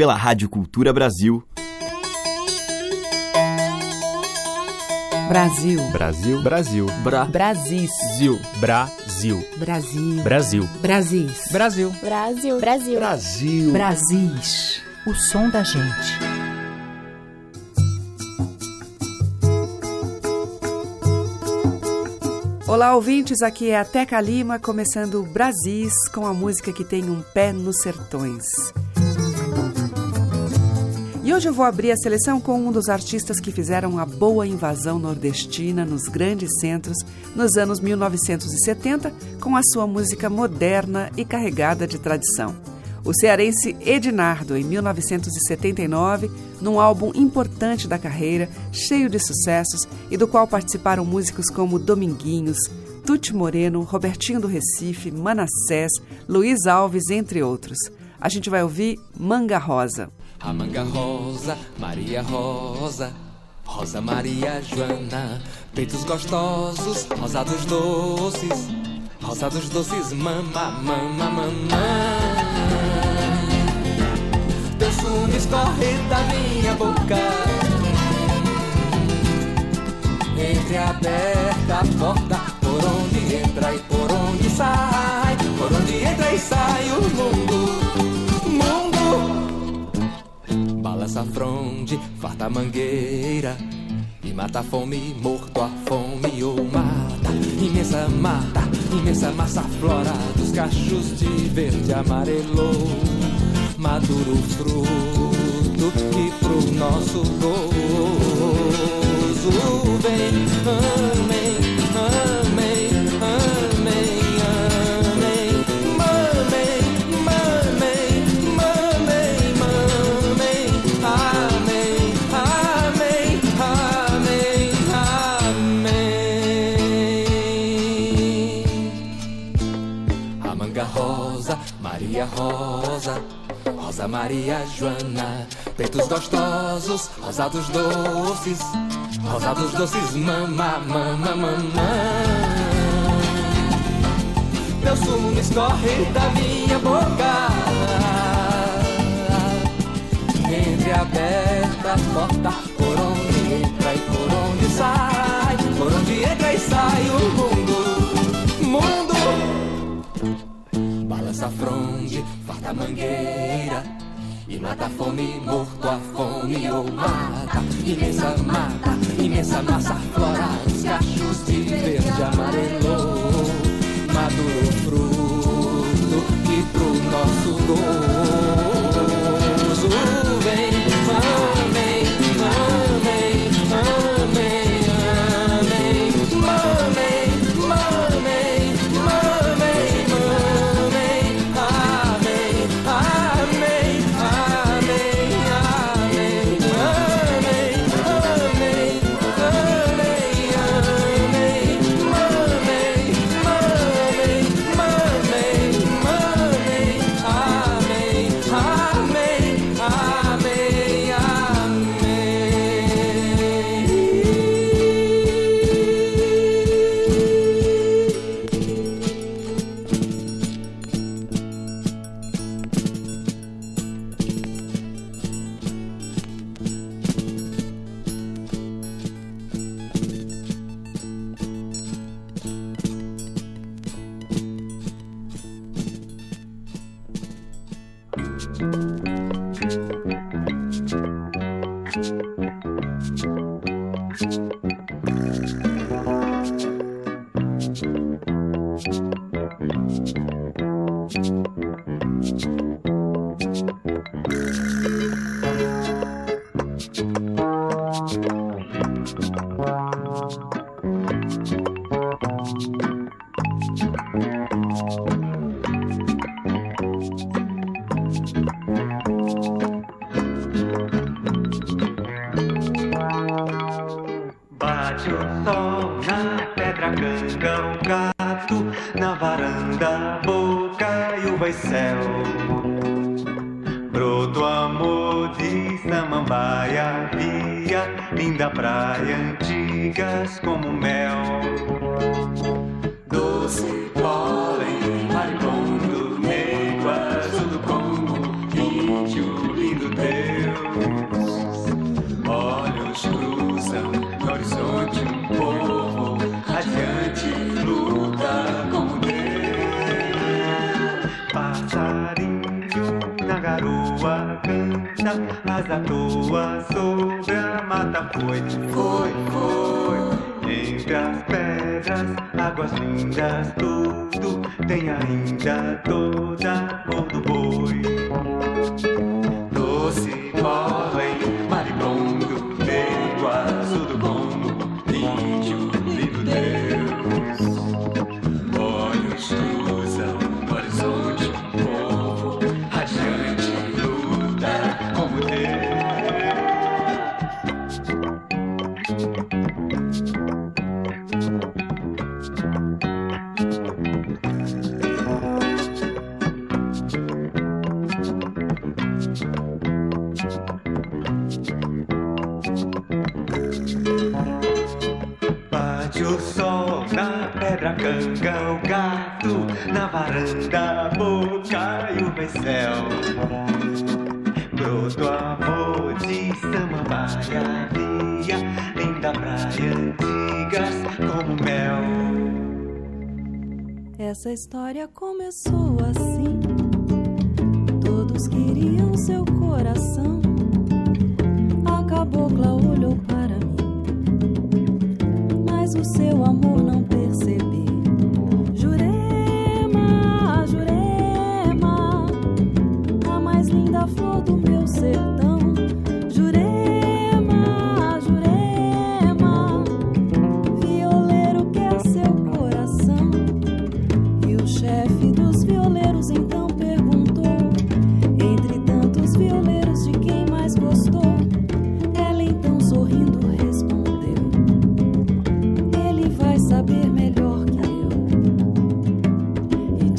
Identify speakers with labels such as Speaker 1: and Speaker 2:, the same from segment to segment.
Speaker 1: pela Rádio Cultura Brasil.
Speaker 2: Brasil.
Speaker 3: Brasil. Brasil.
Speaker 2: Bra. Brasis.
Speaker 3: Zil. Brasil.
Speaker 2: Brasil.
Speaker 3: Brasil.
Speaker 2: Brasis.
Speaker 3: Brasil.
Speaker 4: Brasil. Brasil.
Speaker 5: Brasil.
Speaker 2: Brasis. O som da gente. Olá, ouvintes. Aqui é a Teca Lima, começando o Brasis com a música que tem um pé nos sertões. Hoje eu vou abrir a seleção com um dos artistas que fizeram a boa invasão nordestina nos grandes centros nos anos 1970 com a sua música moderna e carregada de tradição. O cearense Ednardo, em 1979, num álbum importante da carreira, cheio de sucessos e do qual participaram músicos como Dominguinhos, Tuti Moreno, Robertinho do Recife, Manassés, Luiz Alves, entre outros. A gente vai ouvir Manga Rosa.
Speaker 6: A manga rosa, Maria Rosa, Rosa Maria Joana, peitos gostosos, rosados doces, rosados doces, mama, mama, mamã. Teu sumo escorre da minha boca, entre aberta a porta, por onde entra e por onde sai, por onde entra e sai o mundo. Balança fronde, farta mangueira. E mata a fome, morto a fome ou mata. Imensa mata, imensa massa flora Dos cachos de verde amarelo Maduro fruto e pro nosso gozo Maria Joana. Peitos gostosos, rosados doces Rosados doces, mama, mama, mamã Teu sumo escorre da minha boca. Entre aberta porta Por onde entra e por onde sai Por onde entra e sai o mundo. Mundo! Balança a fronde, farta a mangueira E mata a fome, morto a fome ou mata. Imensa mata, imensa massa flora Os cachos de verde amarelo Maduro fruto e pro nosso gozo. Vem, amém,
Speaker 7: Muitas pedras, águas lindas, tudo tem ainda toda ou do
Speaker 4: Nossa história começou assim. Todos queriam seu coração.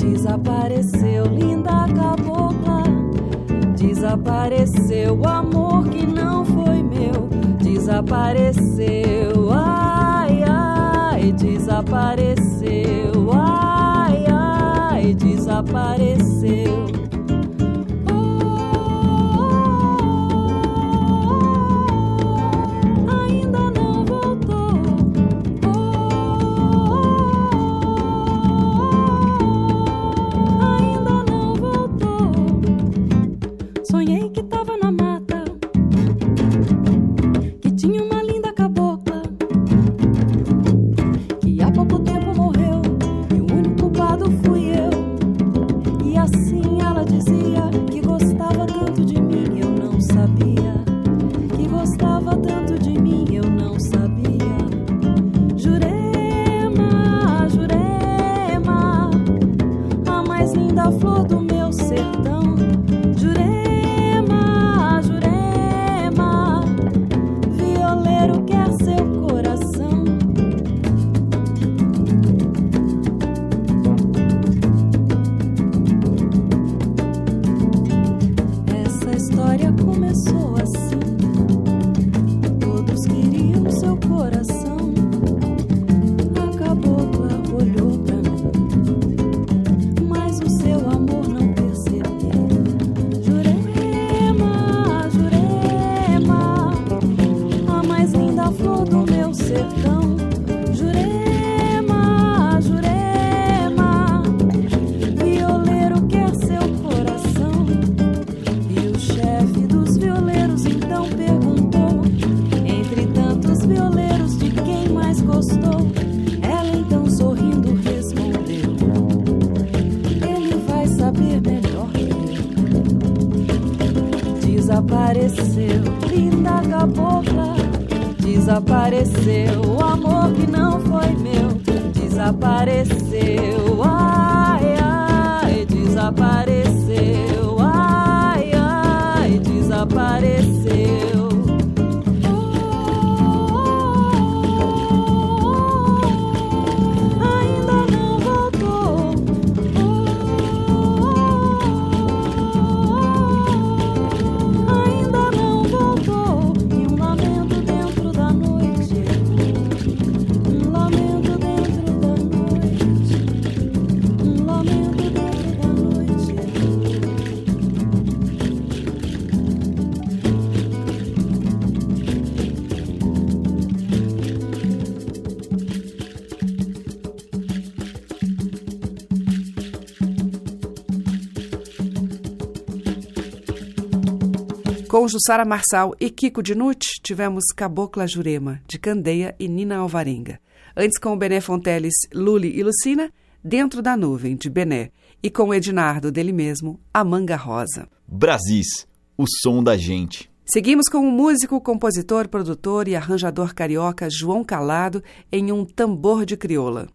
Speaker 4: Desapareceu, linda cabocla. Desapareceu o amor que não foi meu. Desapareceu, ai, ai, desapareceu, ai, ai, desapareceu.
Speaker 2: Jussara Marçal e Kiko Dinucci, tivemos Cabocla Jurema, de Candeia e Nina Alvarenga. Antes, com o Bené Fonteles, Luli e Lucina, Dentro da Nuvem, de Bené. E com o Ednardo, dele mesmo, A Manga Rosa.
Speaker 1: Brasis, o som da gente.
Speaker 2: Seguimos com o músico, compositor, produtor e arranjador carioca João Calado em um tambor de crioula.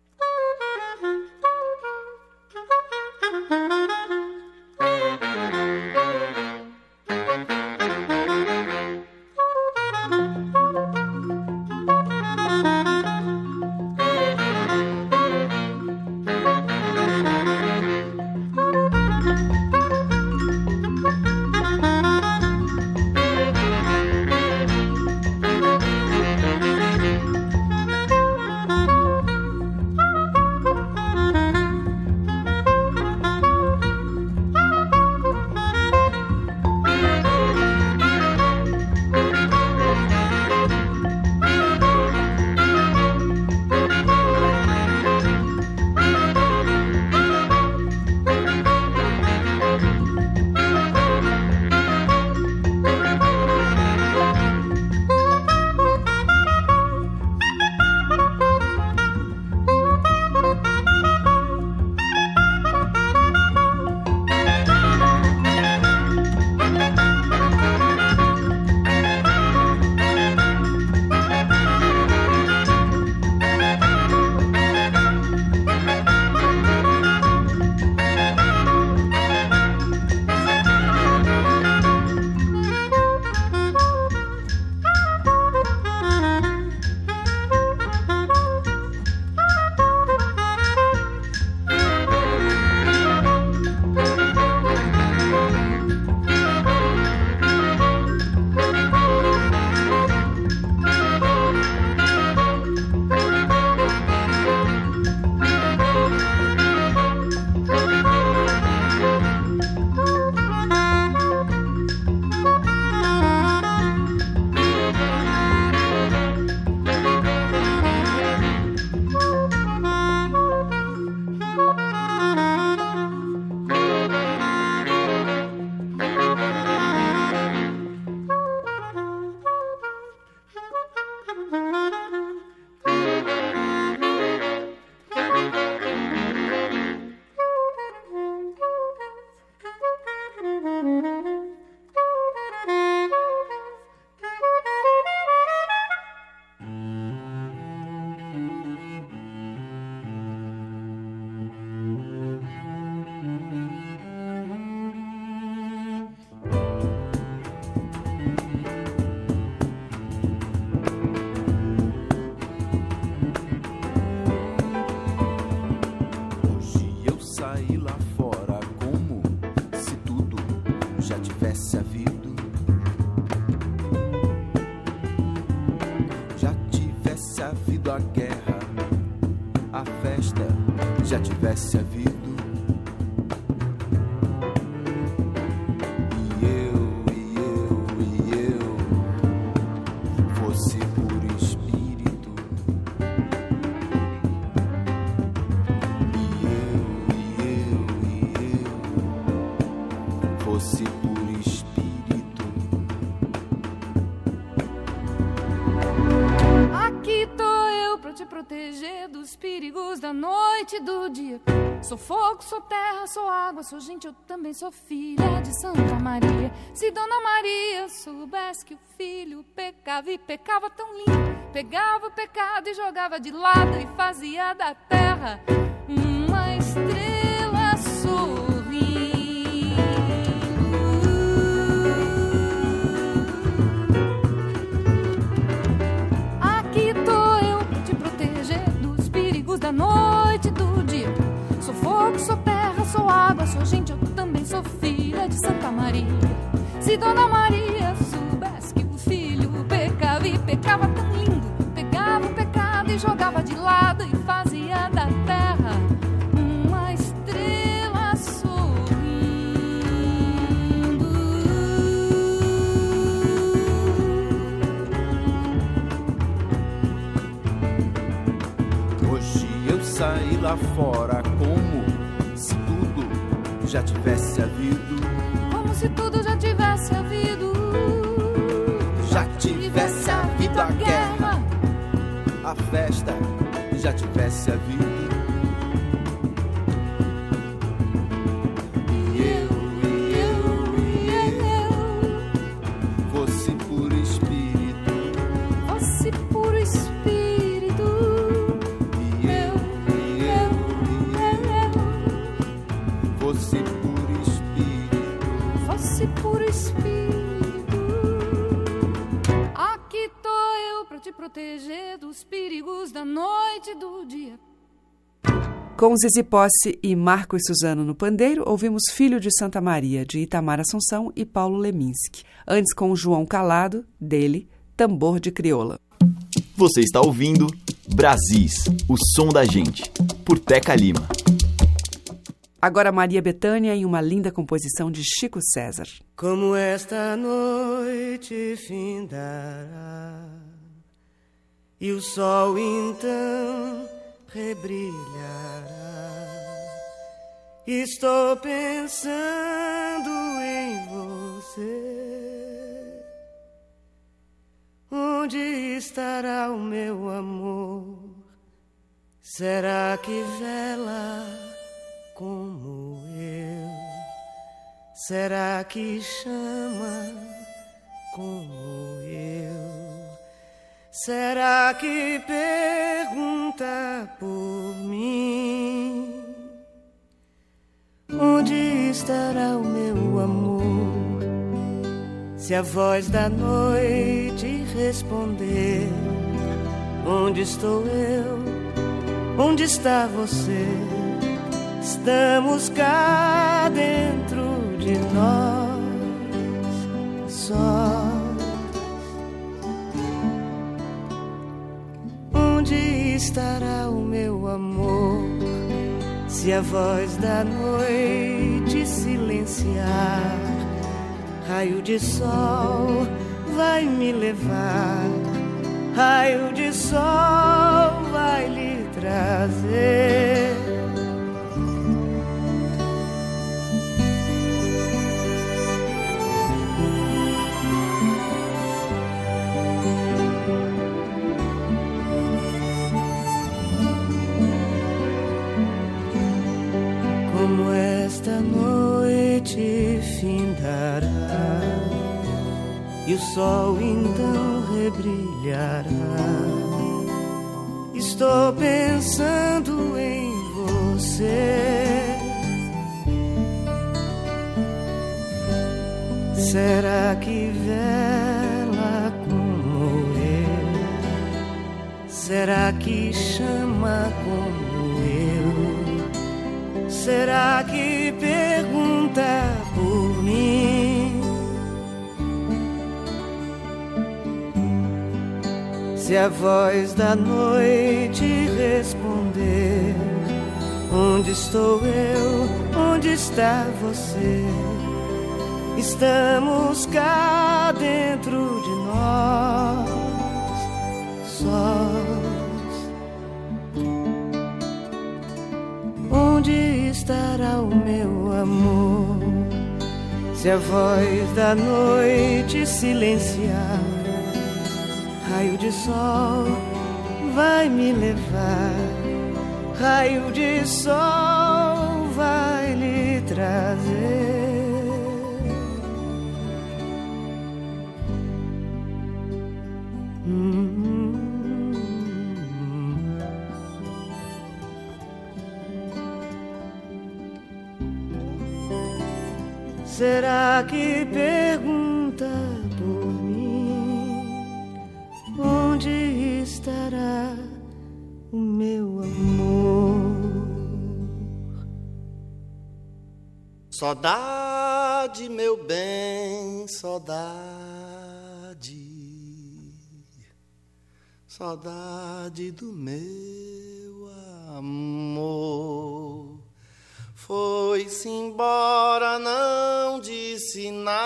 Speaker 5: Sou fogo, sou terra, sou água, sou gente, eu também sou filha de Santa Maria. Se Dona Maria soubesse que o filho pecava e pecava tão lindo, pegava o pecado e jogava de lado e fazia da terra Maria. Se Dona Maria soubesse que o filho pecava e pecava tão lindo, pegava o pecado e jogava de lado e fazia da terra uma estrela sorrindo.
Speaker 8: Hoje eu saí lá fora já tivesse havido
Speaker 5: se tudo já tivesse havido.
Speaker 8: Já tivesse
Speaker 4: havido a guerra,
Speaker 5: a festa, já tivesse havido. Proteger dos perigos da noite e do dia.
Speaker 2: Com Zizi Posse e Marco e Suzano no pandeiro, ouvimos Filho de Santa Maria, de Itamar Assunção e Paulo Leminski. Antes, com João Calado, dele, Tambor de Crioula.
Speaker 1: Você está ouvindo Brasis, o som da gente, por Teca Lima.
Speaker 2: Agora Maria Bethânia em uma linda composição de Chico César.
Speaker 9: Como esta noite findará e o sol então rebrilhará. Estou pensando em você. Onde estará o meu amor? Será que vela como eu? Será que chama como eu? Será que pergunta por mim? Onde estará o meu amor? Se a voz da noite responder: Onde estou eu? Onde está você? Estamos cá dentro de nós, só. Onde estará o meu amor? Se a voz da noite silenciar, raio de sol vai me levar, raio de sol vai lhe trazer. Esta noite findará e o sol então rebrilhará. Estou pensando em você. Será que vela como eu? Será que chama como? Será que pergunta por mim? Se a voz da noite responder: Onde estou eu? Onde está você? Estamos cá dentro de nós, sós. Estará o meu amor? Se a voz da noite silenciar, raio de sol vai me levar, raio de sol vai lhe trazer. Será que pergunta por mim? Onde estará o meu amor?
Speaker 10: Saudade, meu bem, saudade. Saudade do meu amor. Foi-se embora, não disse nada.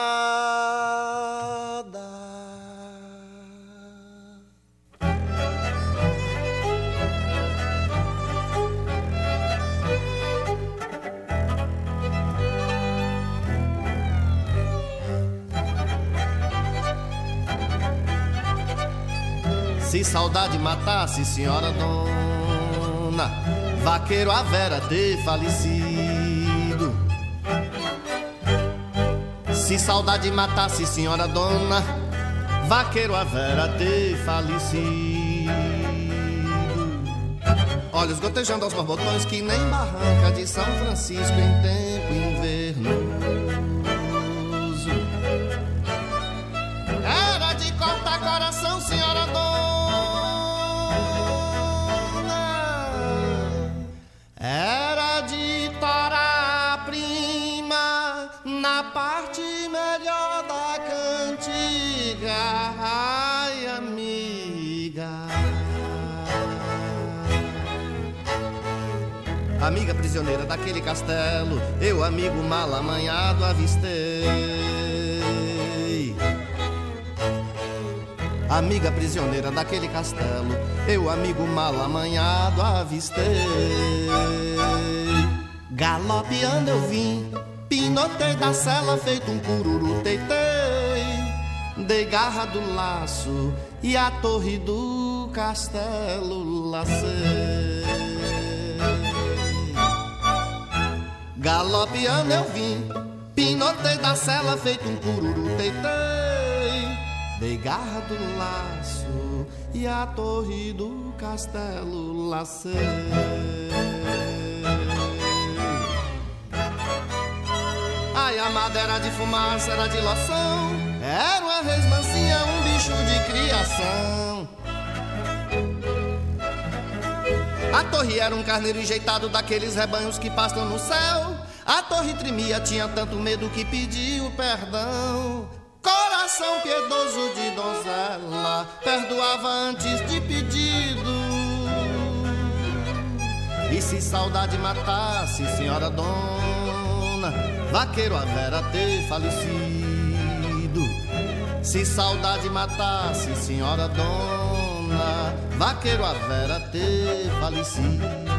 Speaker 10: Se saudade matasse, senhora dona vaqueiro a vera ter falecido. Se saudade matasse, senhora dona, vaqueiro a vera ter falecido. Olhos gotejando aos borbotões que nem barranca de São Francisco em tempo invernoso. Amiga prisioneira daquele castelo, eu, amigo mal amanhado, avistei. Amiga prisioneira daquele castelo, eu, amigo mal amanhado, avistei. Galopeando eu vim, pinotei da cela, feito um cururu teitei. Dei garra do laço e a torre do castelo lacei. Galopeando eu vim, pinotei da cela, feito um cururu teitei. Dei garra do laço e a torre do castelo lacei. Ai, a madeira de fumaça era de loção, era uma resmancinha, um bicho de criação. A torre era um carneiro enjeitado daqueles rebanhos que pastam no céu. A torre tremia, tinha tanto medo que pediu perdão. Coração piedoso de donzela, perdoava antes de pedido. E se saudade matasse, senhora dona, vaqueiro a vera ter falecido. Se saudade matasse, senhora dona, vaqueiro a vera ter falecido.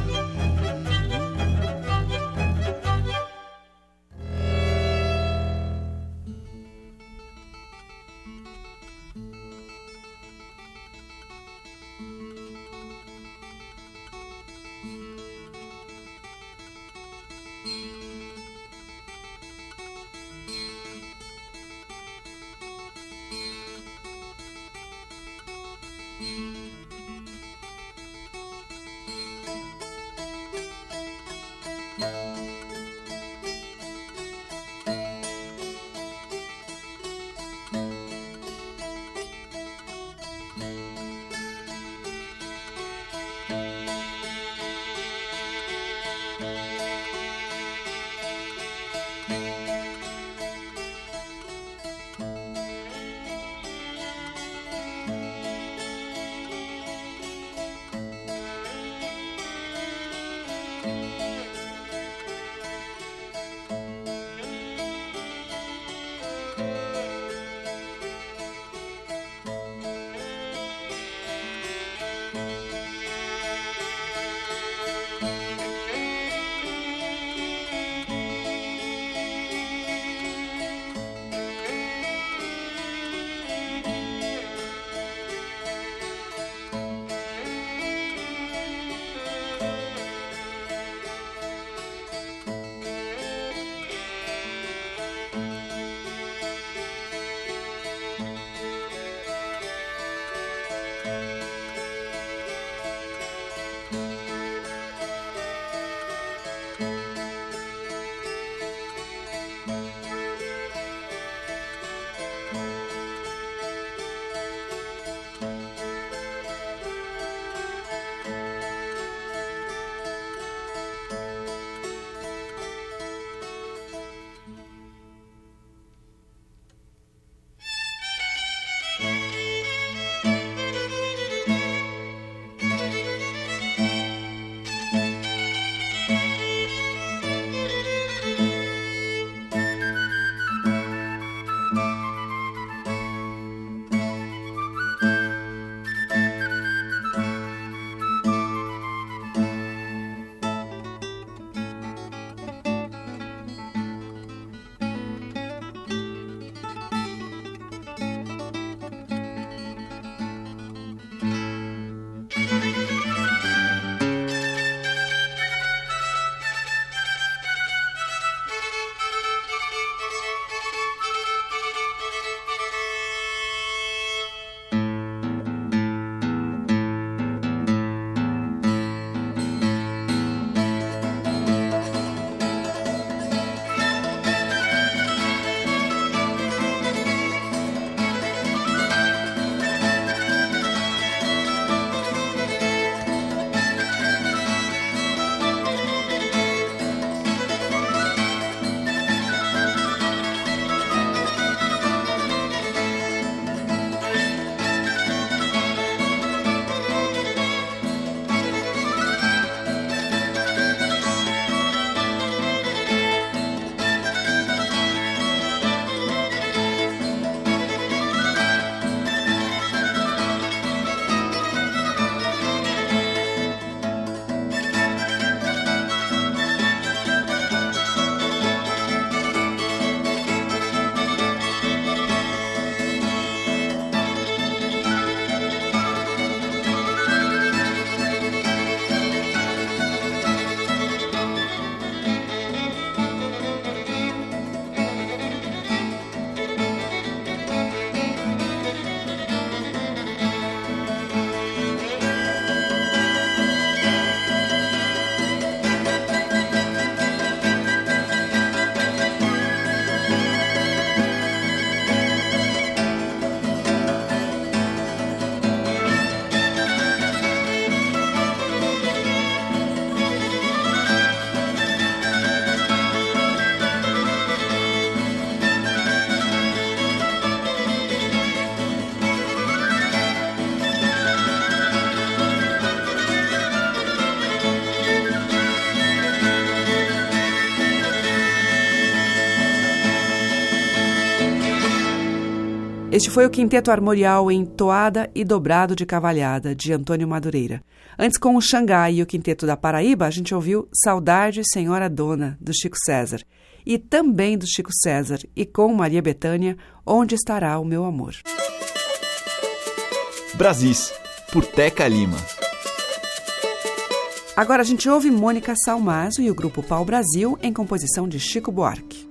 Speaker 2: Este foi o Quinteto Armorial em Toada e Dobrado de Cavalhada, de Antônio Madureira. Antes, com o Xangai e o Quinteto da Paraíba, a gente ouviu Saudade Senhora Dona, do Chico César. E também do Chico César, e com Maria Bethânia, Onde Estará o Meu Amor.
Speaker 1: Brasis, por Teca Lima.
Speaker 2: Agora a gente ouve Mônica Salmazo e o grupo Pau Brasil em composição de Chico Buarque.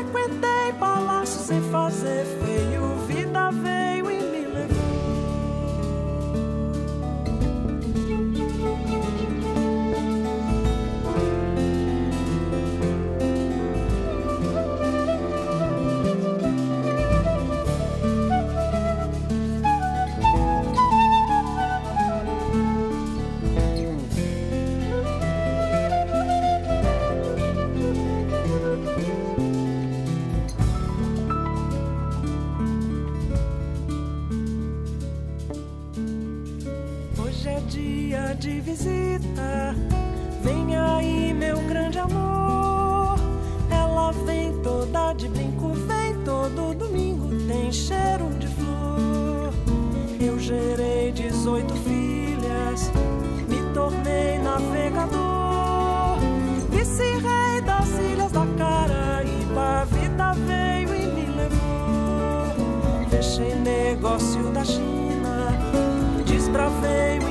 Speaker 11: Frequentei palácio sem fazer feio, visita. Vem aí, meu grande amor. Ela vem toda de brinco, vem todo domingo, tem cheiro de flor. Eu gerei 18 filhas, me tornei navegador. Vice-rei das ilhas da Caraíba, a vida veio e me levou. Fechei negócio da China, desbravei o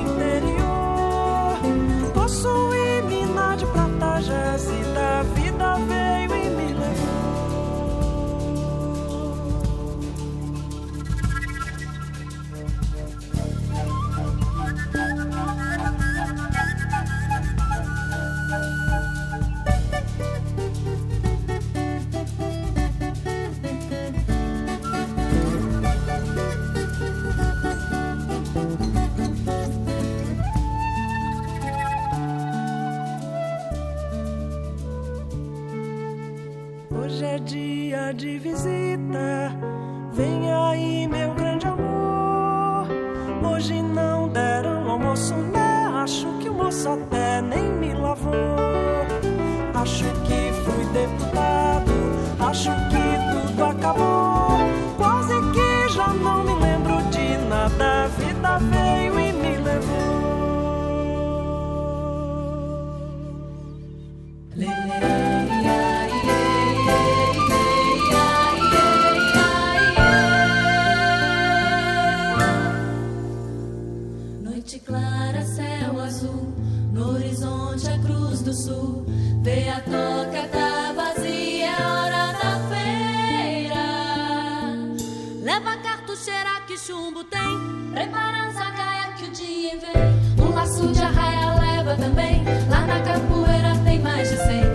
Speaker 11: além. Preparando a gaia é que o
Speaker 12: dia vem. Um laço de arraia leva também. Lá na capoeira tem mais de cem.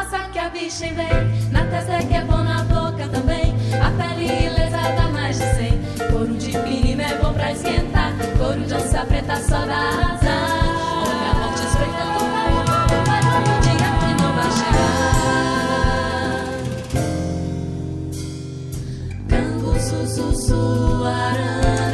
Speaker 12: massa que a bicha vem. Na testa que é bom, na boca também. A pele ilesa dá mais de cem. Couro de pirina é bom pra esquentar. Couro de onça preta só dá azar. Olha a morte espreitando o barulho, barulho, dia que não vai chegar. Cango, sussu, suarão.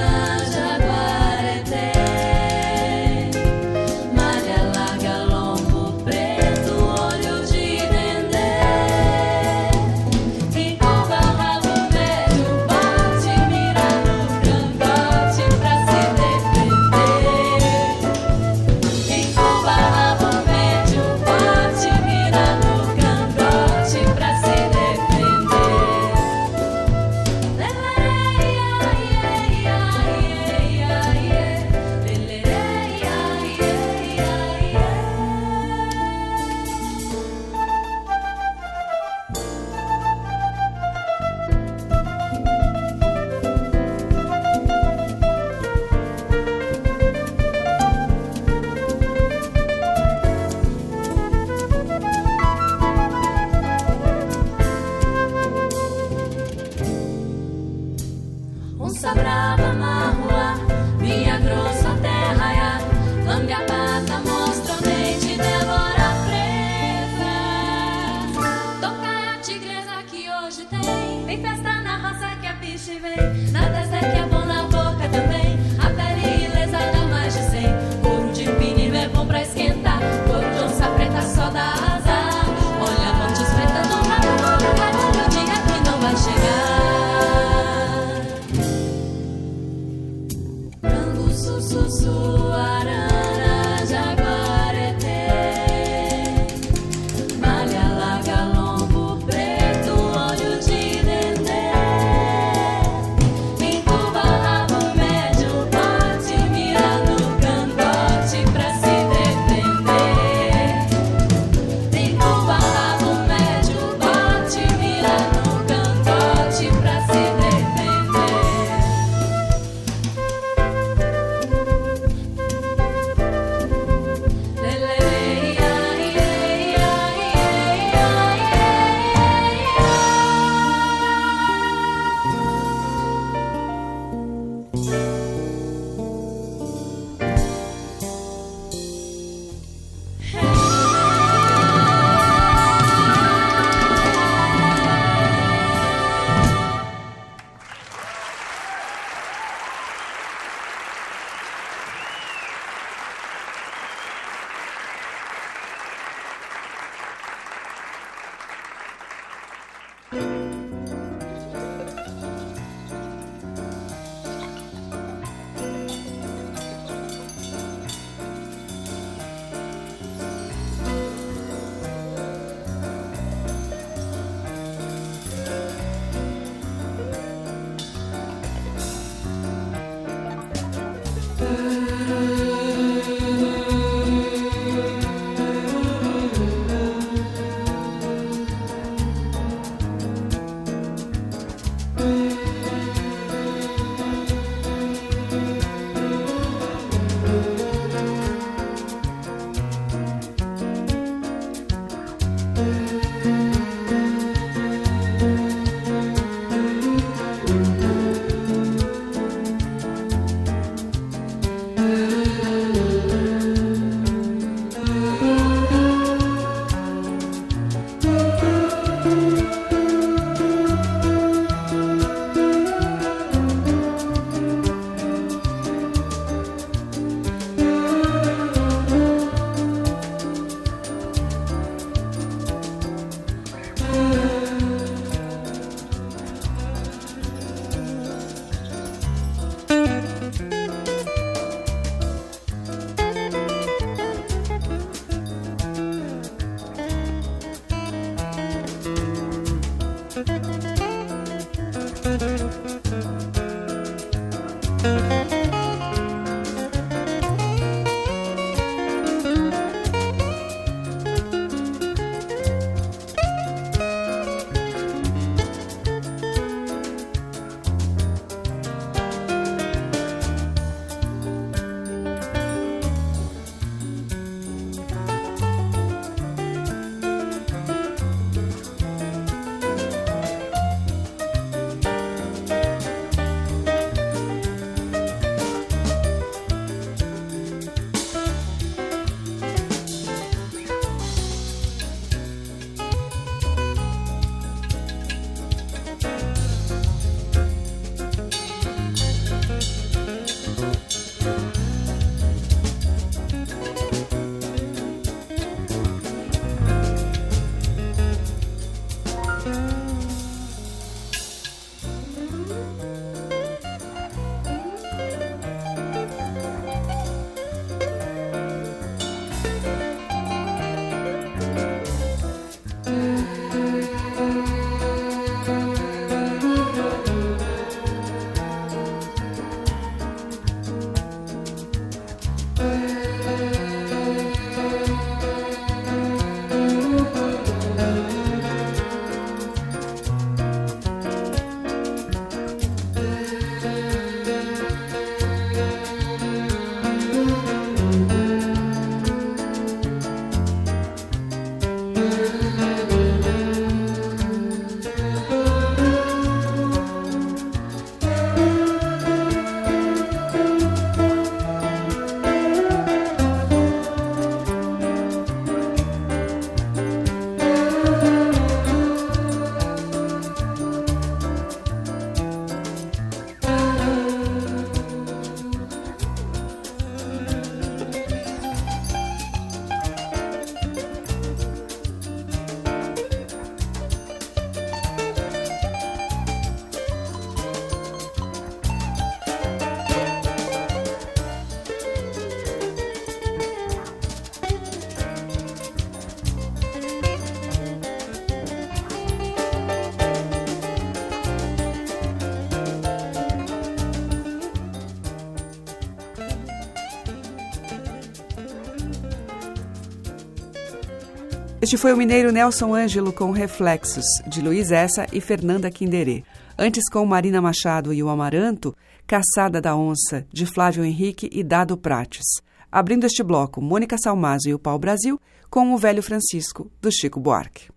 Speaker 2: Este foi o mineiro Nelson Ângelo com Reflexos, de Luiz Essa e Fernanda Quinderê. Antes, com Marina Machado e o Amaranto, Caçada da Onça, de Flávio Henrique e Dado Prates. Abrindo este bloco, Mônica Salmazo e o Pau Brasil, com o Velho Francisco, do Chico Buarque.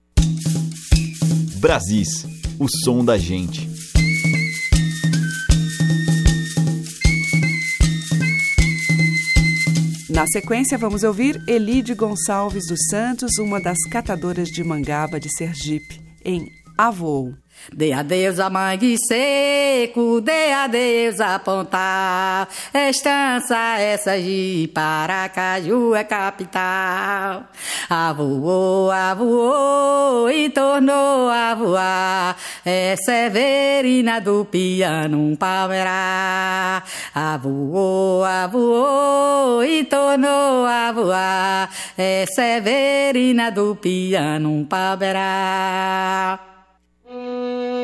Speaker 1: Brasis, o som da gente.
Speaker 2: Na sequência, vamos ouvir Elide Gonçalves dos Santos, uma das catadoras de mangaba de Sergipe, em Avô.
Speaker 13: Dê adeus a mangue seco, dê adeus a pontal. Estança essa de Paracaju é capital. Avoou, avoou e tornou a voar. É Severina do piano um palmeirá. Avoou, avoou e tornou a voar. É Severina do piano um palmeirá.
Speaker 14: Moça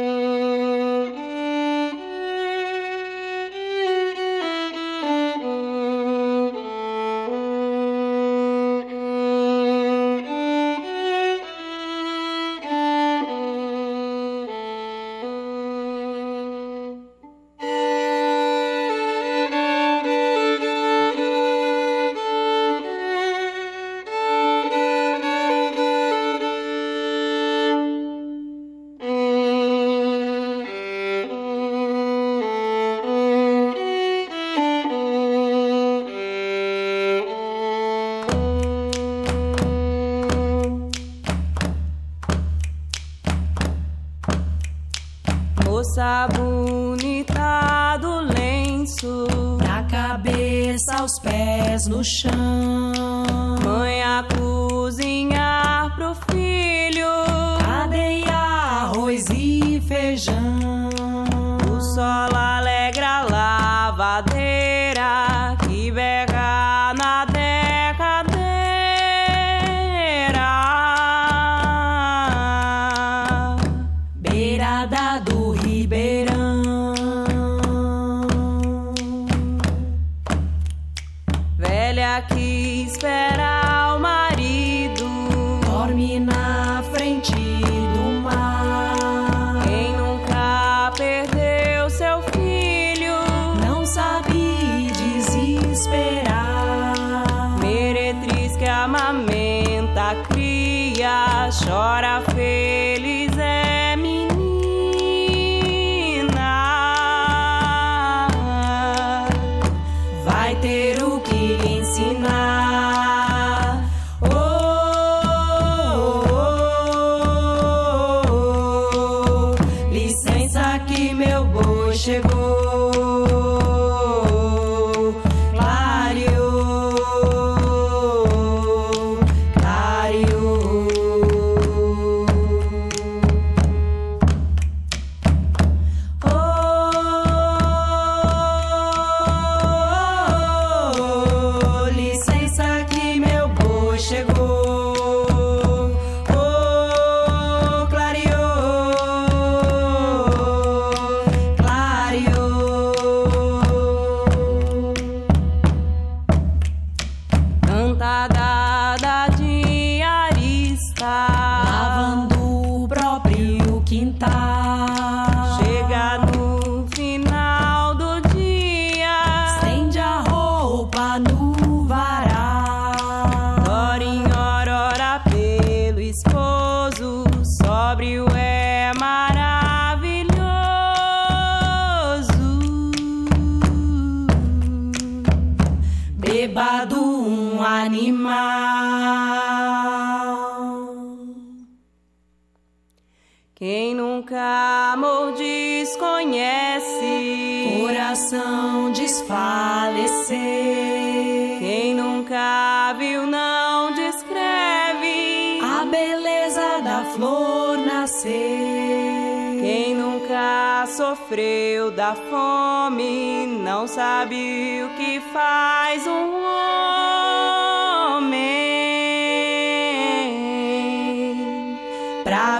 Speaker 12: Vai ter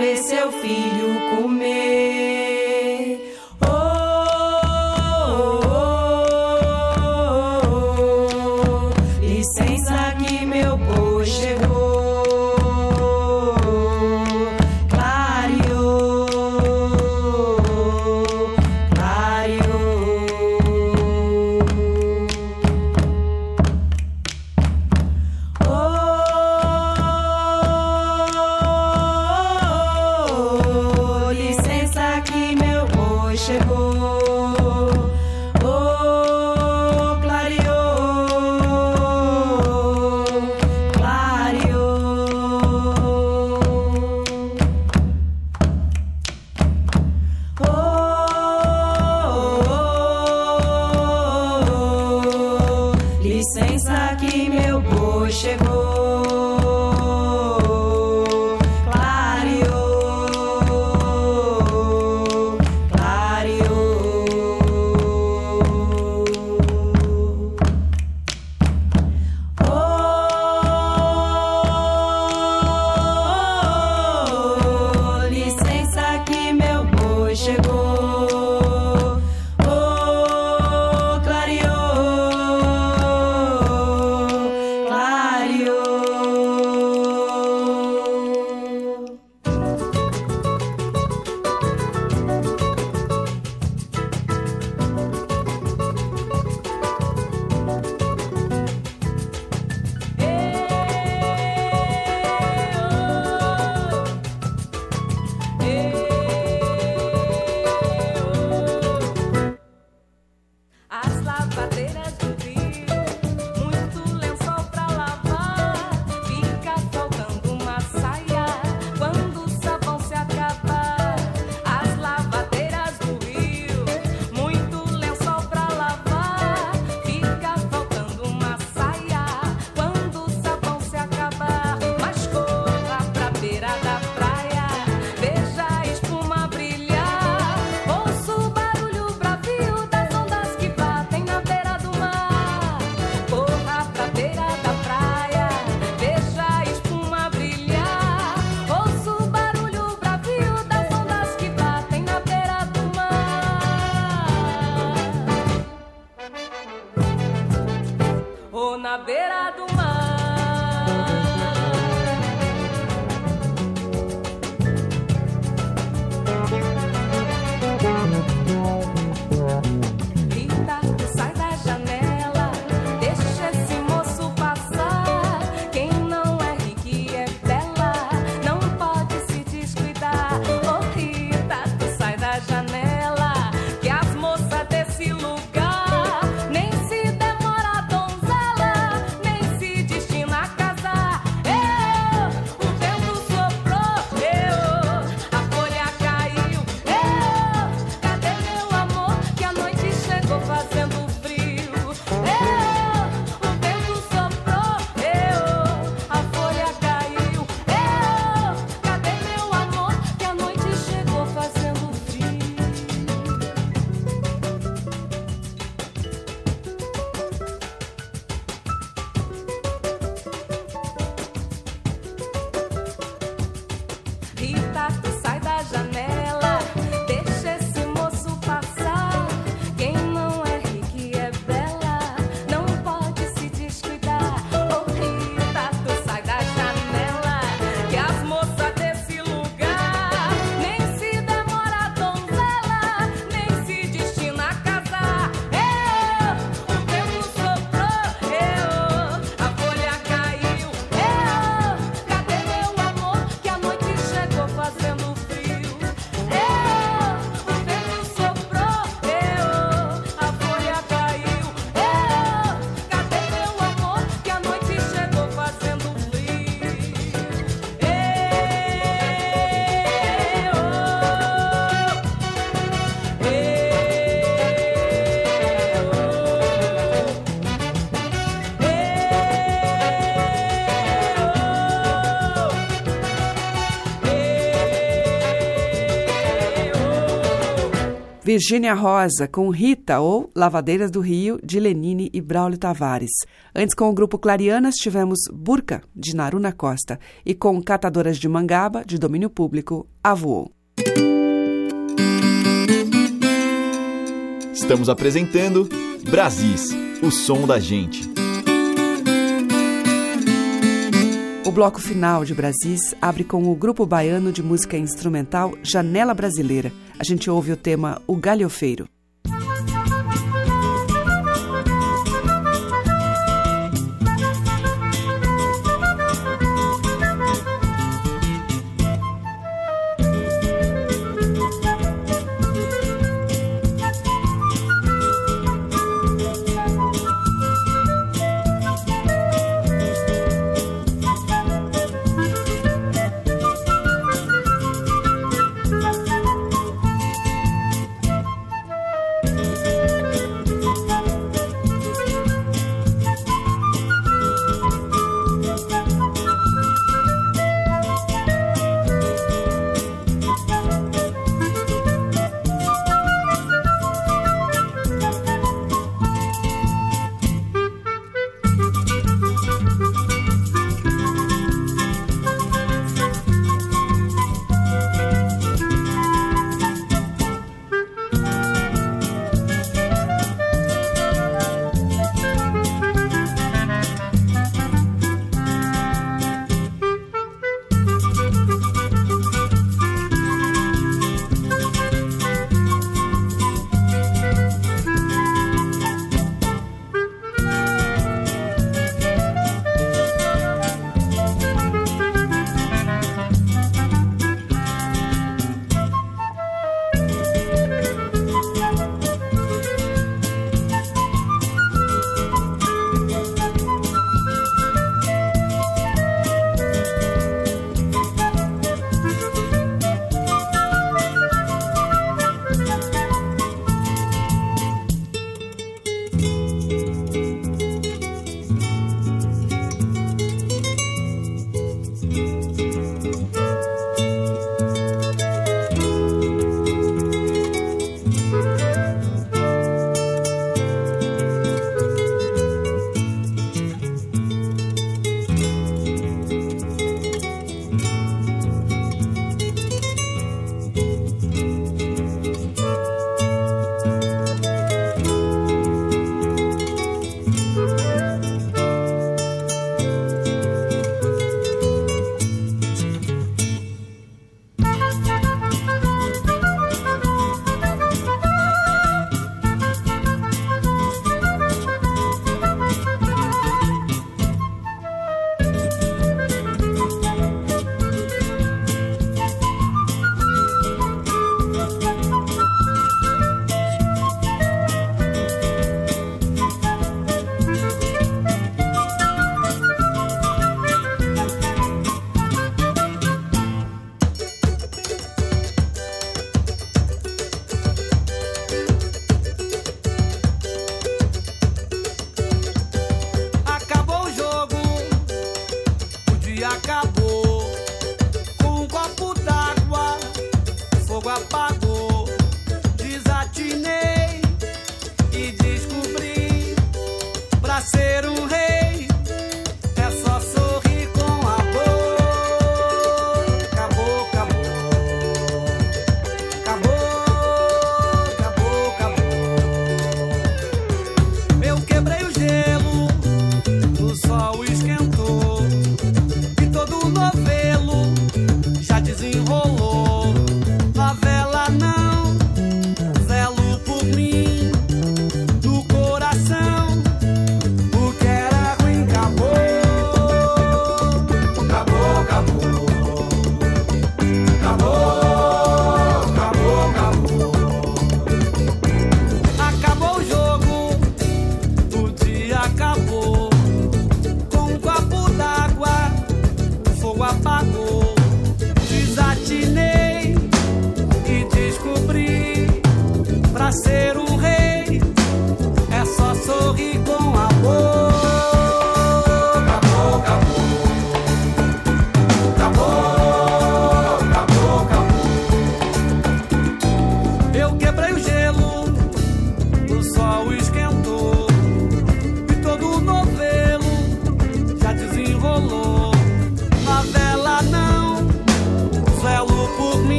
Speaker 12: ver seu filho comer.
Speaker 2: Virgínia Rosa, com Rita ou Lavadeiras do Rio, de Lenine e Braulio Tavares. Antes, com o grupo Clarianas, tivemos Burca, de Naruna Costa, e com Catadoras de Mangaba, de domínio público, Avoou.
Speaker 1: Estamos apresentando Brasis, o som da gente.
Speaker 2: O bloco final de Brasis abre com o grupo baiano de música instrumental Janela Brasileira. A gente ouve o tema O Galhofeiro.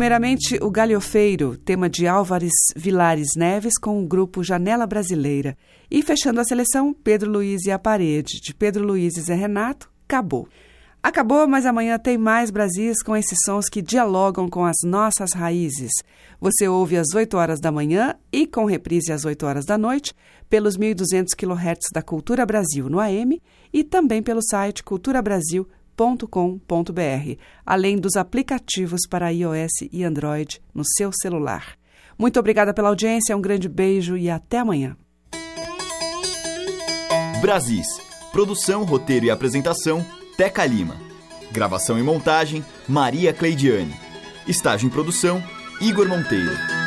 Speaker 2: Primeiramente o Galhofeiro, tema de Álvares Vilares Neves com o grupo Janela Brasileira. E fechando a seleção, Pedro Luiz e a Parede, de Pedro Luiz e Zé Renato, Acabou. Acabou, mas amanhã tem mais Brasis com esses sons que dialogam com as nossas raízes. Você ouve às 8 horas da manhã e com reprise às 8 horas da noite pelos 1.200 kHz da Cultura Brasil no AM e também pelo site culturabrasil.com www.radiocultura.com.br, além dos aplicativos para iOS e Android no seu celular. Muito obrigada pela audiência, um grande beijo e até amanhã.
Speaker 1: Brasis. Produção, roteiro e apresentação, Teca Lima. Gravação e montagem, Maria Cleidiane. Estágio em produção, Igor Monteiro.